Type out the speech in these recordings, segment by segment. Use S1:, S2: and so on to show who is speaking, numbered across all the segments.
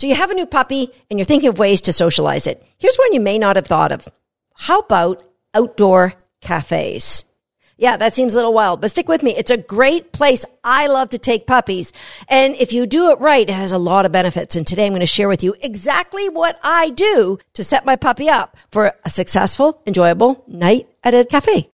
S1: So you have a new puppy and you're thinking of ways to socialize it. Here's one you may not have thought of. How about outdoor cafes? Yeah, that seems a little wild, but stick with me. It's a great place. I love to take puppies. And if you do it right, it has a lot of benefits. And today I'm going to share with you exactly what I do to set my puppy up for a successful, enjoyable night at a cafe.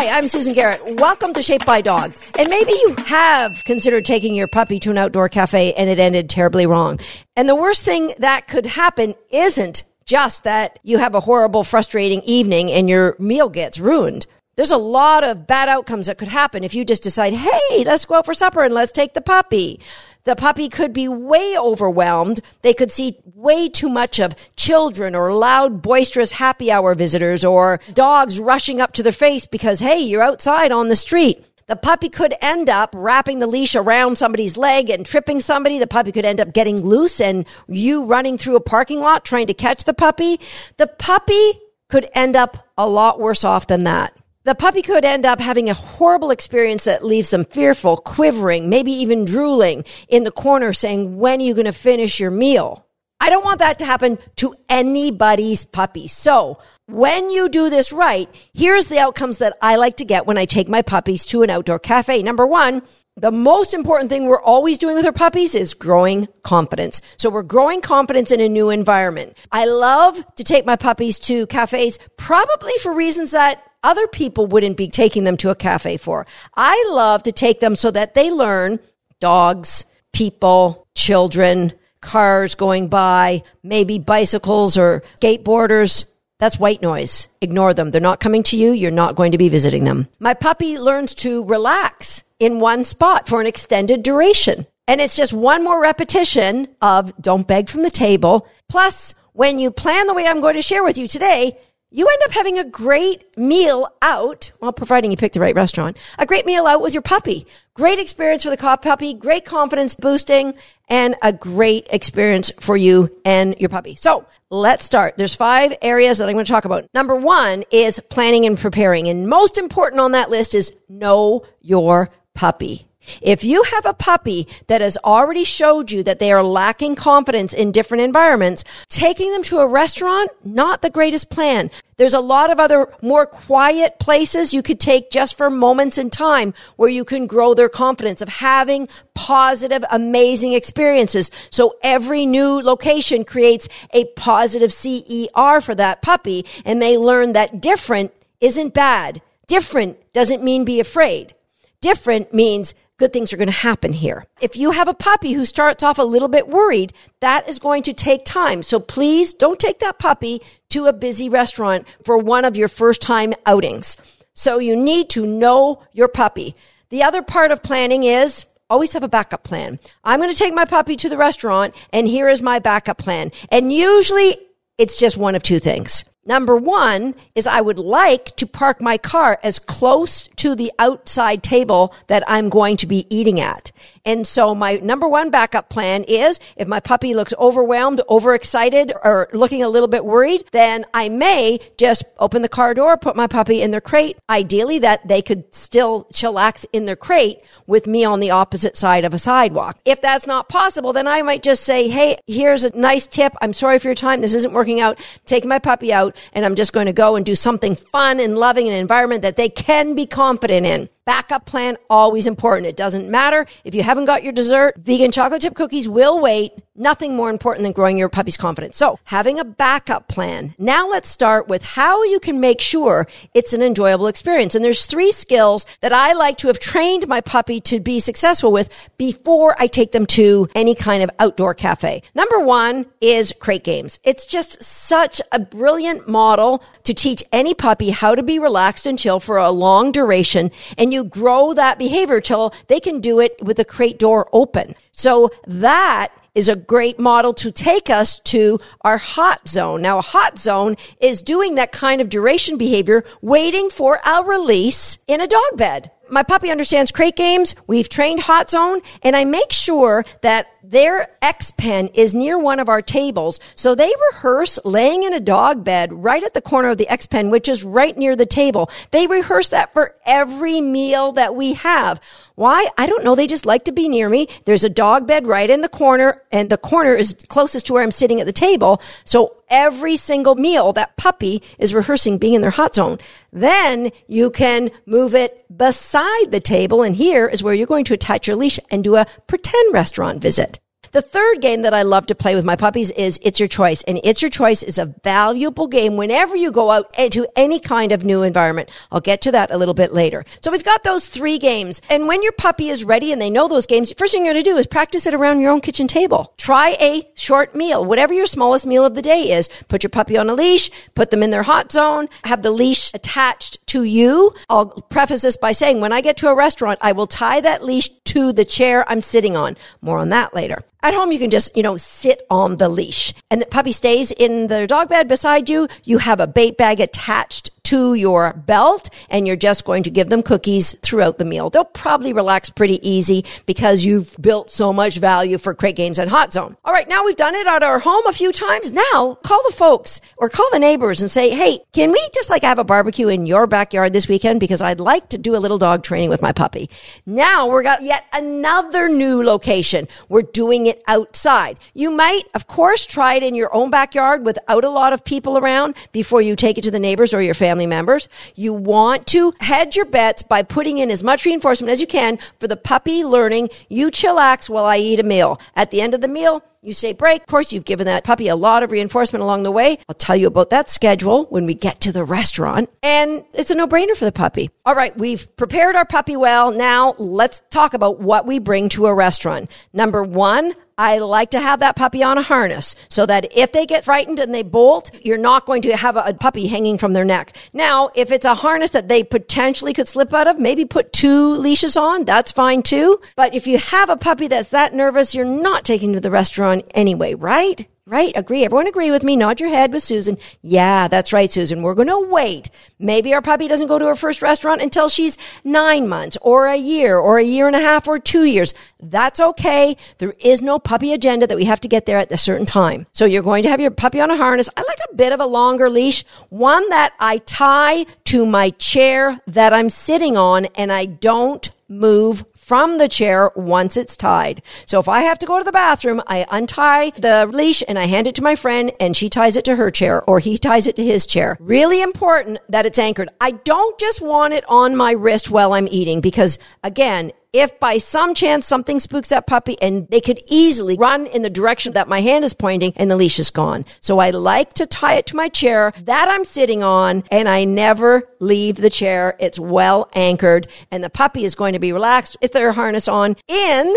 S1: Hi, I'm Susan Garrett. Welcome to Shaped by Dog. And maybe you have considered taking your puppy to an outdoor cafe and it ended terribly wrong. And the worst thing that could happen isn't just that you have a horrible, frustrating evening and your meal gets ruined. There's a lot of bad outcomes that could happen if you just decide, hey, let's go out for supper and let's take the puppy. The puppy could be way overwhelmed. They could see way too much of children or loud, boisterous happy hour visitors or dogs rushing up to their face because, hey, you're outside on the street. The puppy could end up wrapping the leash around somebody's leg and tripping somebody. The puppy could end up getting loose and you running through a parking lot trying to catch the puppy. The puppy could end up a lot worse off than that. The puppy could end up having a horrible experience that leaves them fearful, quivering, maybe even drooling in the corner saying, when are you going to finish your meal? I don't want that to happen to anybody's puppy. So when you do this right, here's the outcomes that I like to get when I take my puppies to an outdoor cafe. Number one, the most important thing we're always doing with our puppies is growing confidence. So we're growing confidence in a new environment. I love to take my puppies to cafes, probably for reasons that other people wouldn't be taking them to a cafe for. I love to take them so that they learn dogs, people, children, cars going by, maybe bicycles or skateboarders. That's white noise. Ignore them. They're not coming to you. You're not going to be visiting them. My puppy learns to relax in one spot for an extended duration. And it's just one more repetition of don't beg from the table. Plus, when you plan the way I'm going to share with you today, you end up having a great meal out, well, providing you pick the right restaurant, a great meal out with your puppy. Great experience for the puppy, great confidence boosting, and a great experience for you and your puppy. So let's start. There's five areas that I'm going to talk about. Number one is planning and preparing. And most important on that list is know your puppy. If you have a puppy that has already showed you that they are lacking confidence in different environments, taking them to a restaurant, not the greatest plan. There's a lot of other more quiet places you could take just for moments in time where you can grow their confidence of having positive, amazing experiences. So every new location creates a positive CER for that puppy and they learn that different isn't bad. Different doesn't mean be afraid. Different means good things are going to happen here. If you have a puppy who starts off a little bit worried, that is going to take time. So please don't take that puppy to a busy restaurant for one of your first time outings. So you need to know your puppy. The other part of planning is always have a backup plan. I'm going to take my puppy to the restaurant and here is my backup plan. And usually it's just one of two things. Number one is I would like to park my car as close to the outside table that I'm going to be eating at. And so my number one backup plan is if my puppy looks overwhelmed, overexcited, or looking a little bit worried, then I may just open the car door, put my puppy in their crate. Ideally that they could still chillax in their crate with me on the opposite side of a sidewalk. If that's not possible, then I might just say, Hey, here's a nice tip. I'm sorry for your time. This isn't working out. Taking my puppy out and I'm just going to go and do something fun and loving in an environment that they can be confident in. Backup plan, always important. It doesn't matter if you haven't got your dessert. Vegan chocolate chip cookies will wait. Nothing more important than growing your puppy's confidence. So having a backup plan. Now let's start with how you can make sure it's an enjoyable experience. And there's three skills that I like to have trained my puppy to be successful with before I take them to any kind of outdoor cafe. Number one is crate games. It's just such a brilliant model to teach any puppy how to be relaxed and chill for a long duration. And you you grow that behavior till they can do it with the crate door open. So that is a great model to take us to our hot zone. Now, a hot zone is doing that kind of duration behavior, waiting for our release in a dog bed. My puppy understands crate games. We've trained hot zone and I make sure that their X pen is near one of our tables. So they rehearse laying in a dog bed right at the corner of the X pen, which is right near the table. They rehearse that for every meal that we have. Why? I don't know. They just like to be near me. There's a dog bed right in the corner and the corner is closest to where I'm sitting at the table. So every single meal, that puppy is rehearsing being in their hot zone. Then you can move it beside the table. And here is where you're going to attach your leash and do a pretend restaurant visit. The third game that I love to play with my puppies is It's Your Choice. And It's Your Choice is a valuable game whenever you go out into any kind of new environment. I'll get to that a little bit later. So we've got those three games. And when your puppy is ready and they know those games, first thing you're going to do is practice it around your own kitchen table. Try a short meal, whatever your smallest meal of the day is. Put your puppy on a leash, put them in their hot zone, have the leash attached to you. I'll preface this by saying when I get to a restaurant, I will tie that leash to the chair I'm sitting on. More on that later. At home, you can just, you know, sit on the leash and the puppy stays in the dog bed beside you. You have a bait bag attached to your belt and you're just going to give them cookies throughout the meal. They'll probably relax pretty easy because you've built so much value for Crate Games and Hot Zone. All right. Now we've done it at our home a few times. Now call the folks or call the neighbors and say, Hey, can we just like have a barbecue in your backyard this weekend? Because I'd like to do a little dog training with my puppy. Now we're got yet another new location. We're doing it outside. You might, of course, try it in your own backyard without a lot of people around before you take it to the neighbors or your family family members. You want to hedge your bets by putting in as much reinforcement as you can for the puppy learning. You chillax while I eat a meal. At the end of the meal, you say break. Of course, you've given that puppy a lot of reinforcement along the way. I'll tell you about that schedule when we get to the restaurant. And it's a no brainer for the puppy. All right. We've prepared our puppy well. Now let's talk about what we bring to a restaurant. Number one, I like to have that puppy on a harness so that if they get frightened and they bolt, you're not going to have a, puppy hanging from their neck. Now, if it's a harness that they potentially could slip out of, maybe put two leashes on. That's fine too. But if you have a puppy that's that nervous, you're not taking to the restaurant anyway, right? Right? Agree. Everyone agree with me. Nod your head with Susan. Yeah, that's right, Susan. We're going to wait. Maybe our puppy doesn't go to her first restaurant until she's nine months or a year or a year and a half or two years. That's okay. There is no puppy agenda that we have to get there at a certain time. So you're going to have your puppy on a harness. I like a bit of a longer leash, one that I tie to my chair that I'm sitting on and I don't move from the chair once it's tied. So if I have to go to the bathroom, I untie the leash and I hand it to my friend and she ties it to her chair or he ties it to his chair. Really important that it's anchored. I don't just want it on my wrist while I'm eating because again, if by some chance something spooks that puppy and they could easily run in the direction that my hand is pointing and the leash is gone. So I like to tie it to my chair that I'm sitting on and I never leave the chair. It's well anchored and the puppy is going to be relaxed with their harness on in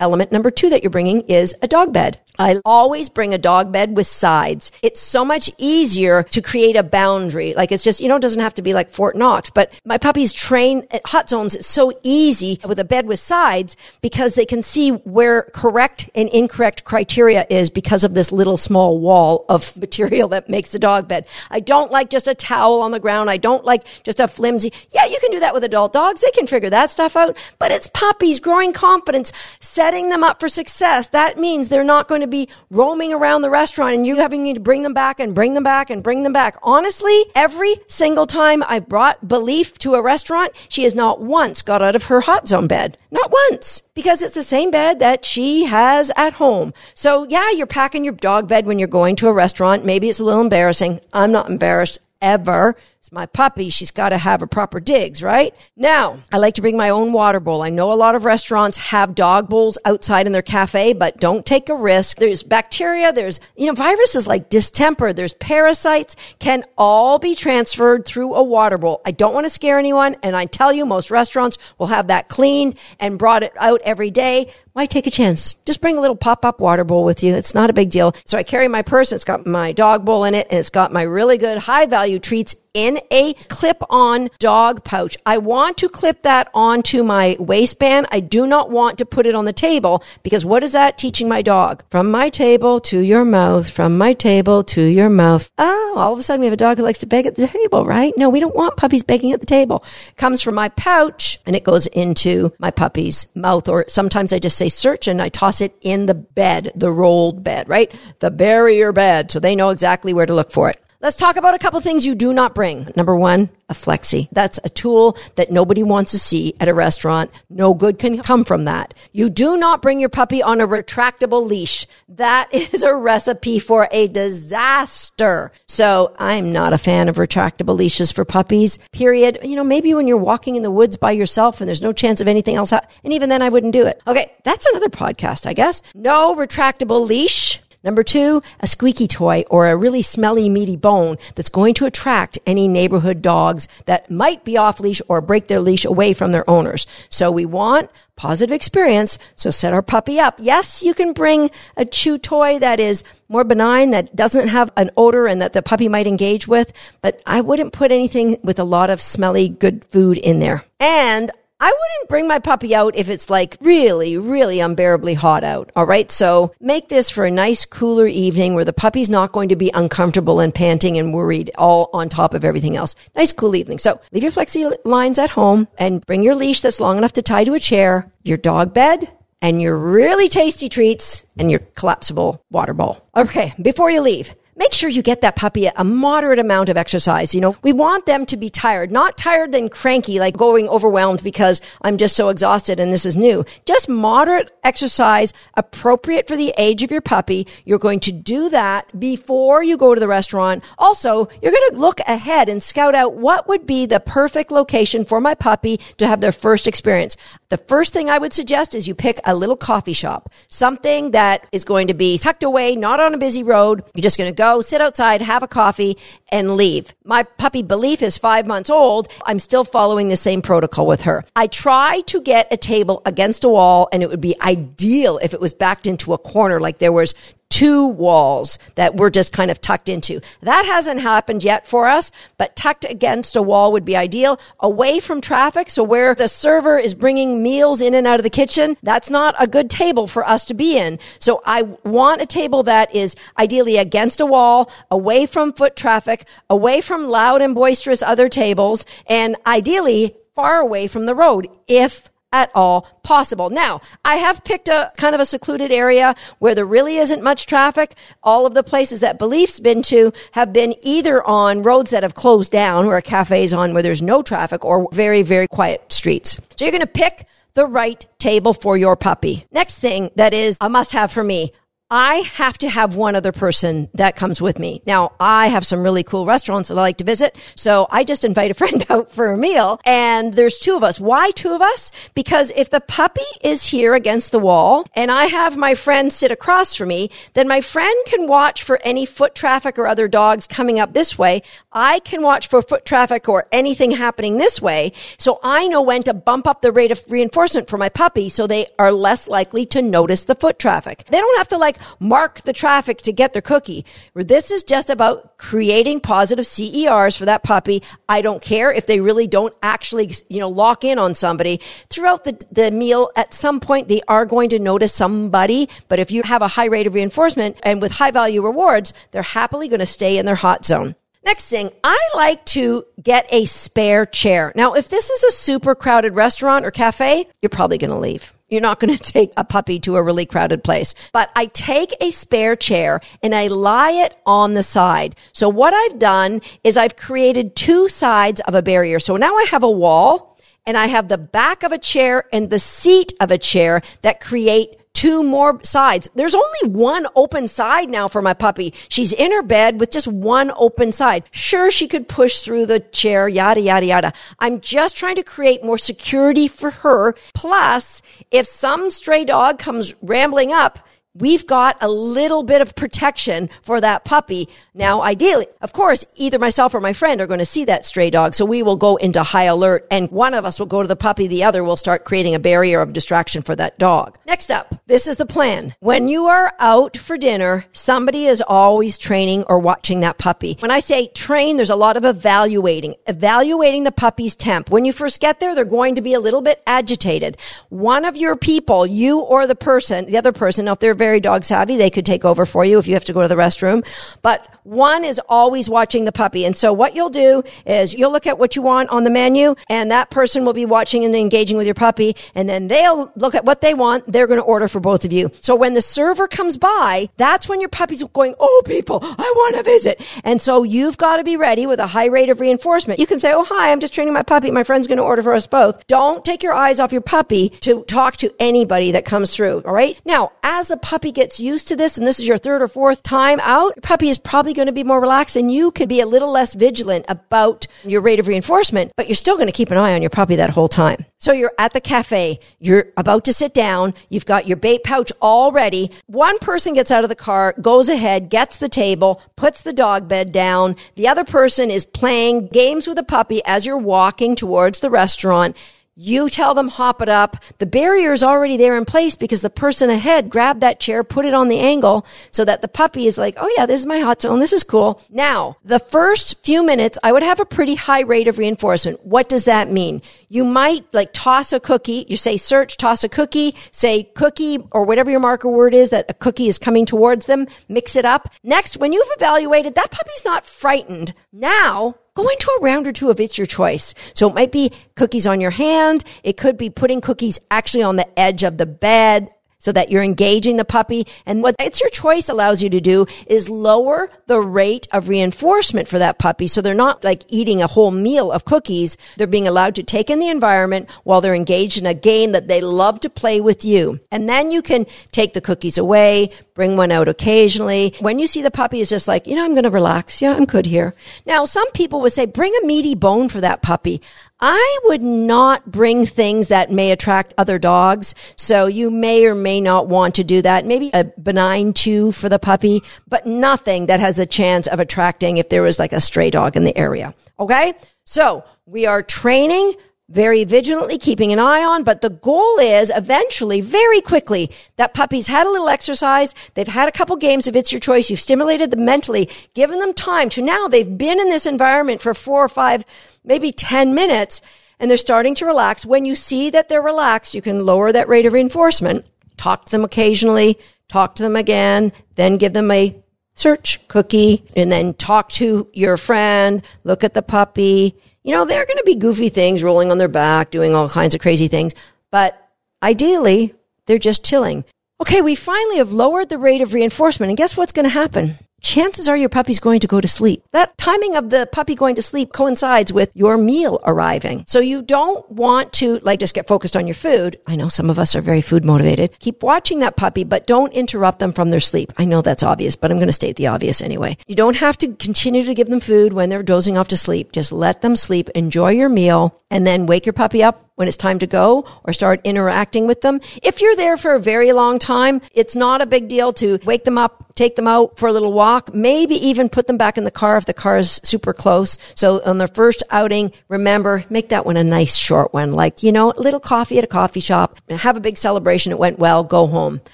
S1: Element number two that you're bringing is a dog bed. I always bring a dog bed with sides. It's so much easier to create a boundary. Like it's just, you know, it doesn't have to be like Fort Knox, but my puppies train at hot zones. It's so easy with a bed with sides because they can see where correct and incorrect criteria is because of this little small wall of material that makes the dog bed. I don't like just a towel on the ground. I don't like just a flimsy. Yeah, you can do that with adult dogs. They can figure that stuff out, but it's puppies growing confidence setting them up for success. That means they're not going to be roaming around the restaurant and you having to bring them back and bring them back and bring them back. Honestly, every single time I brought Belief to a restaurant, she has not once got out of her hot zone bed. Not once. Because it's the same bed that she has at home. So yeah, you're packing your dog bed when you're going to a restaurant. Maybe it's a little embarrassing. I'm not embarrassed ever. It's my puppy. She's got to have a proper digs, right? Now, I like to bring my own water bowl. I know a lot of restaurants have dog bowls outside in their cafe, but don't take a risk. There's bacteria, there's, you know, viruses like distemper, there's parasites can all be transferred through a water bowl. I don't want to scare anyone. And I tell you, most restaurants will have that cleaned and brought it out every day. Why take a chance? Just bring a little pop up water bowl with you. It's not a big deal. So I carry my purse. It's got my dog bowl in it and it's got my really good high value treats in a clip on dog pouch. I want to clip that onto my waistband. I do not want to put it on the table because what is that teaching my dog? From my table to your mouth, from my table to your mouth. Oh, all of a sudden we have a dog who likes to beg at the table, right? No, we don't want puppies begging at the table. It comes from my pouch and it goes into my puppy's mouth or sometimes I just say search and I toss it in the bed, the rolled bed, right? The barrier bed. So they know exactly where to look for it. Let's talk about a couple things you do not bring. Number one, a flexi. That's a tool that nobody wants to see at a restaurant. No good can come from that. You do not bring your puppy on a retractable leash. That is a recipe for a disaster. So I'm not a fan of retractable leashes for puppies, period. You know, maybe when you're walking in the woods by yourself and there's no chance of anything else. And even then I wouldn't do it. Okay. That's another podcast, I guess. No retractable leash. Number two, a squeaky toy or a really smelly, meaty bone that's going to attract any neighborhood dogs that might be off leash or break their leash away from their owners. So we want positive experience. So set our puppy up. Yes, you can bring a chew toy that is more benign, that doesn't have an odor and that the puppy might engage with, but I wouldn't put anything with a lot of smelly good food in there. And I wouldn't bring my puppy out if it's like really, really unbearably hot out. All right. So make this for a nice cooler evening where the puppy's not going to be uncomfortable and panting and worried all on top of everything else. Nice cool evening. So leave your flexi lines at home and bring your leash that's long enough to tie to a chair, your dog bed, and your really tasty treats and your collapsible water bowl. Okay. Before you leave, make sure you get that puppy a moderate amount of exercise. You know, we want them to be tired, not tired and cranky, like going overwhelmed because I'm just so exhausted and this is new. Just moderate exercise appropriate for the age of your puppy. You're going to do that before you go to the restaurant. Also, you're going to look ahead and scout out what would be the perfect location for my puppy to have their first experience. The first thing I would suggest is you pick a little coffee shop, something that is going to be tucked away, not on a busy road. You're just going to go sit outside, have a coffee and leave. My puppy Belief is five months old. I'm still following the same protocol with her. I try to get a table against a wall and it would be ideal if it was backed into a corner, like there was two walls that we're just kind of tucked into. That hasn't happened yet for us, but tucked against a wall would be ideal. Away from traffic, so where the server is bringing meals in and out of the kitchen, that's not a good table for us to be in. So I want a table that is ideally against a wall, away from foot traffic, away from loud and boisterous other tables, and ideally far away from the road if at all possible. Now, I have picked a kind of a secluded area where there really isn't much traffic. All of the places that Belief's been to have been either on roads that have closed down where a cafe is on where there's no traffic or very, very quiet streets. So you're going to pick the right table for your puppy. Next thing that is a must have for me, I have to have one other person that comes with me. Now, I have some really cool restaurants that I like to visit. So I just invite a friend out for a meal and there's two of us. Why two of us? Because if the puppy is here against the wall and I have my friend sit across from me, then my friend can watch for any foot traffic or other dogs coming up this way. I can watch for foot traffic or anything happening this way. So I know when to bump up the rate of reinforcement for my puppy so they are less likely to notice the foot traffic. They don't have to like mark the traffic to get their cookie. This is just about creating positive CERs for that puppy. I don't care if they really don't actually, you know, lock in on somebody throughout the, the meal. At some point, they are going to notice somebody. But if you have a high rate of reinforcement and with high value rewards, they're happily going to stay in their hot zone. Next thing, I like to get a spare chair. Now, if this is a super crowded restaurant or cafe, you're probably going to leave. You're not going to take a puppy to a really crowded place. But I take a spare chair and I lie it on the side. So what I've done is I've created two sides of a barrier. So now I have a wall and I have the back of a chair and the seat of a chair that create two more sides. There's only one open side now for my puppy. She's in her bed with just one open side. Sure, she could push through the chair, yada, yada, yada. I'm just trying to create more security for her. Plus, if some stray dog comes rambling up, we've got a little bit of protection for that puppy. Now, ideally, of course, either myself or my friend are going to see that stray dog. So we will go into high alert and one of us will go to the puppy. The other will start creating a barrier of distraction for that dog. Next up, this is the plan. When you are out for dinner, somebody is always training or watching that puppy. When I say train, there's a lot of evaluating, evaluating the puppy's temp. When you first get there, they're going to be a little bit agitated. One of your people, you or the person, the other person, if they're very dog savvy, they could take over for you if you have to go to the restroom. But one is always watching the puppy. And so what you'll do is you'll look at what you want on the menu and that person will be watching and engaging with your puppy. And then they'll look at what they want. They're going to order for both of you. So when the server comes by, that's when your puppy's going, Oh, people, I want to visit. And so you've got to be ready with a high rate of reinforcement. You can say, Oh, hi, I'm just training my puppy. My friend's going to order for us both. Don't take your eyes off your puppy to talk to anybody that comes through. All right. Now, as a puppy gets used to this, and this is your third or fourth time out, your puppy is probably going to be more relaxed and you can be a little less vigilant about your rate of reinforcement, but you're still going to keep an eye on your puppy that whole time. So you're at the cafe, you're about to sit down, you've got your bait pouch all ready. One person gets out of the car, goes ahead, gets the table, puts the dog bed down. The other person is playing games with the puppy as you're walking towards the restaurant. You tell them hop it up. The barrier is already there in place because the person ahead grabbed that chair, put it on the angle so that the puppy is like, Oh yeah, this is my hot zone. This is cool. Now, the first few minutes, I would have a pretty high rate of reinforcement. What does that mean? You might like toss a cookie. You say search, toss a cookie, say cookie or whatever your marker word is that a cookie is coming towards them. Mix it up. Next, when you've evaluated, that puppy's not frightened. Now go into a round or two of it's your choice. So it might be cookies on your hand. It could be putting cookies actually on the edge of the bed so that you're engaging the puppy. And what it's your choice allows you to do is lower the rate of reinforcement for that puppy. So they're not like eating a whole meal of cookies. They're being allowed to take in the environment while they're engaged in a game that they love to play with you. And then you can take the cookies away, bring one out occasionally. When you see the puppy is just like, you know, I'm going to relax. Yeah, I'm good here. Now, some people would say, bring a meaty bone for that puppy. I would not bring things that may attract other dogs. So you may or may not want to do that. Maybe a benign chew for the puppy, but nothing that has a chance of attracting if there was like a stray dog in the area. Okay. So we are training very vigilantly keeping an eye on, but the goal is eventually, very quickly, that puppy's had a little exercise. They've had a couple games of It's Your Choice. You've stimulated them mentally, given them time to now they've been in this environment for four or five, maybe 10 minutes, and they're starting to relax. When you see that they're relaxed, you can lower that rate of reinforcement, talk to them occasionally, talk to them again, then give them a search cookie, and then talk to your friend, look at the puppy, you know, they're going to be goofy things, rolling on their back, doing all kinds of crazy things. But ideally, they're just chilling. Okay, we finally have lowered the rate of reinforcement. And guess what's going to happen? Chances are your puppy's going to go to sleep. That timing of the puppy going to sleep coincides with your meal arriving. So you don't want to like just get focused on your food. I know some of us are very food motivated. Keep watching that puppy, but don't interrupt them from their sleep. I know that's obvious, but I'm going to state the obvious anyway. You don't have to continue to give them food when they're dozing off to sleep. Just let them sleep, enjoy your meal, and then wake your puppy up when it's time to go or start interacting with them. If you're there for a very long time, it's not a big deal to wake them up, take them out for a little walk, maybe even put them back in the car if the car is super close. So on their first outing, remember, make that one a nice short one. Like, you know, a little coffee at a coffee shop, have a big celebration. It went well, go home.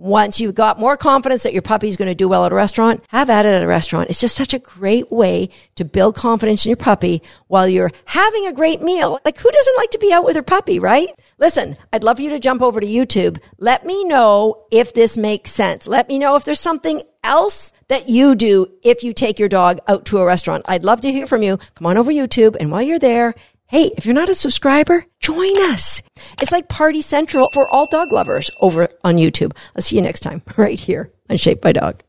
S1: Once you've got more confidence that your puppy's going to do well at a restaurant, have at it at a restaurant. It's just such a great way to build confidence in your puppy while you're having a great meal. Like who doesn't like to be out with their puppy, right? Listen, I'd love you to jump over to YouTube. Let me know if this makes sense. Let me know if there's something else that you do if you take your dog out to a restaurant. I'd love to hear from you. Come on over YouTube. And while you're there, Hey, if you're not a subscriber, join us. It's like Party Central for all dog lovers over on YouTube. I'll see you next time right here on Shaped by Dog.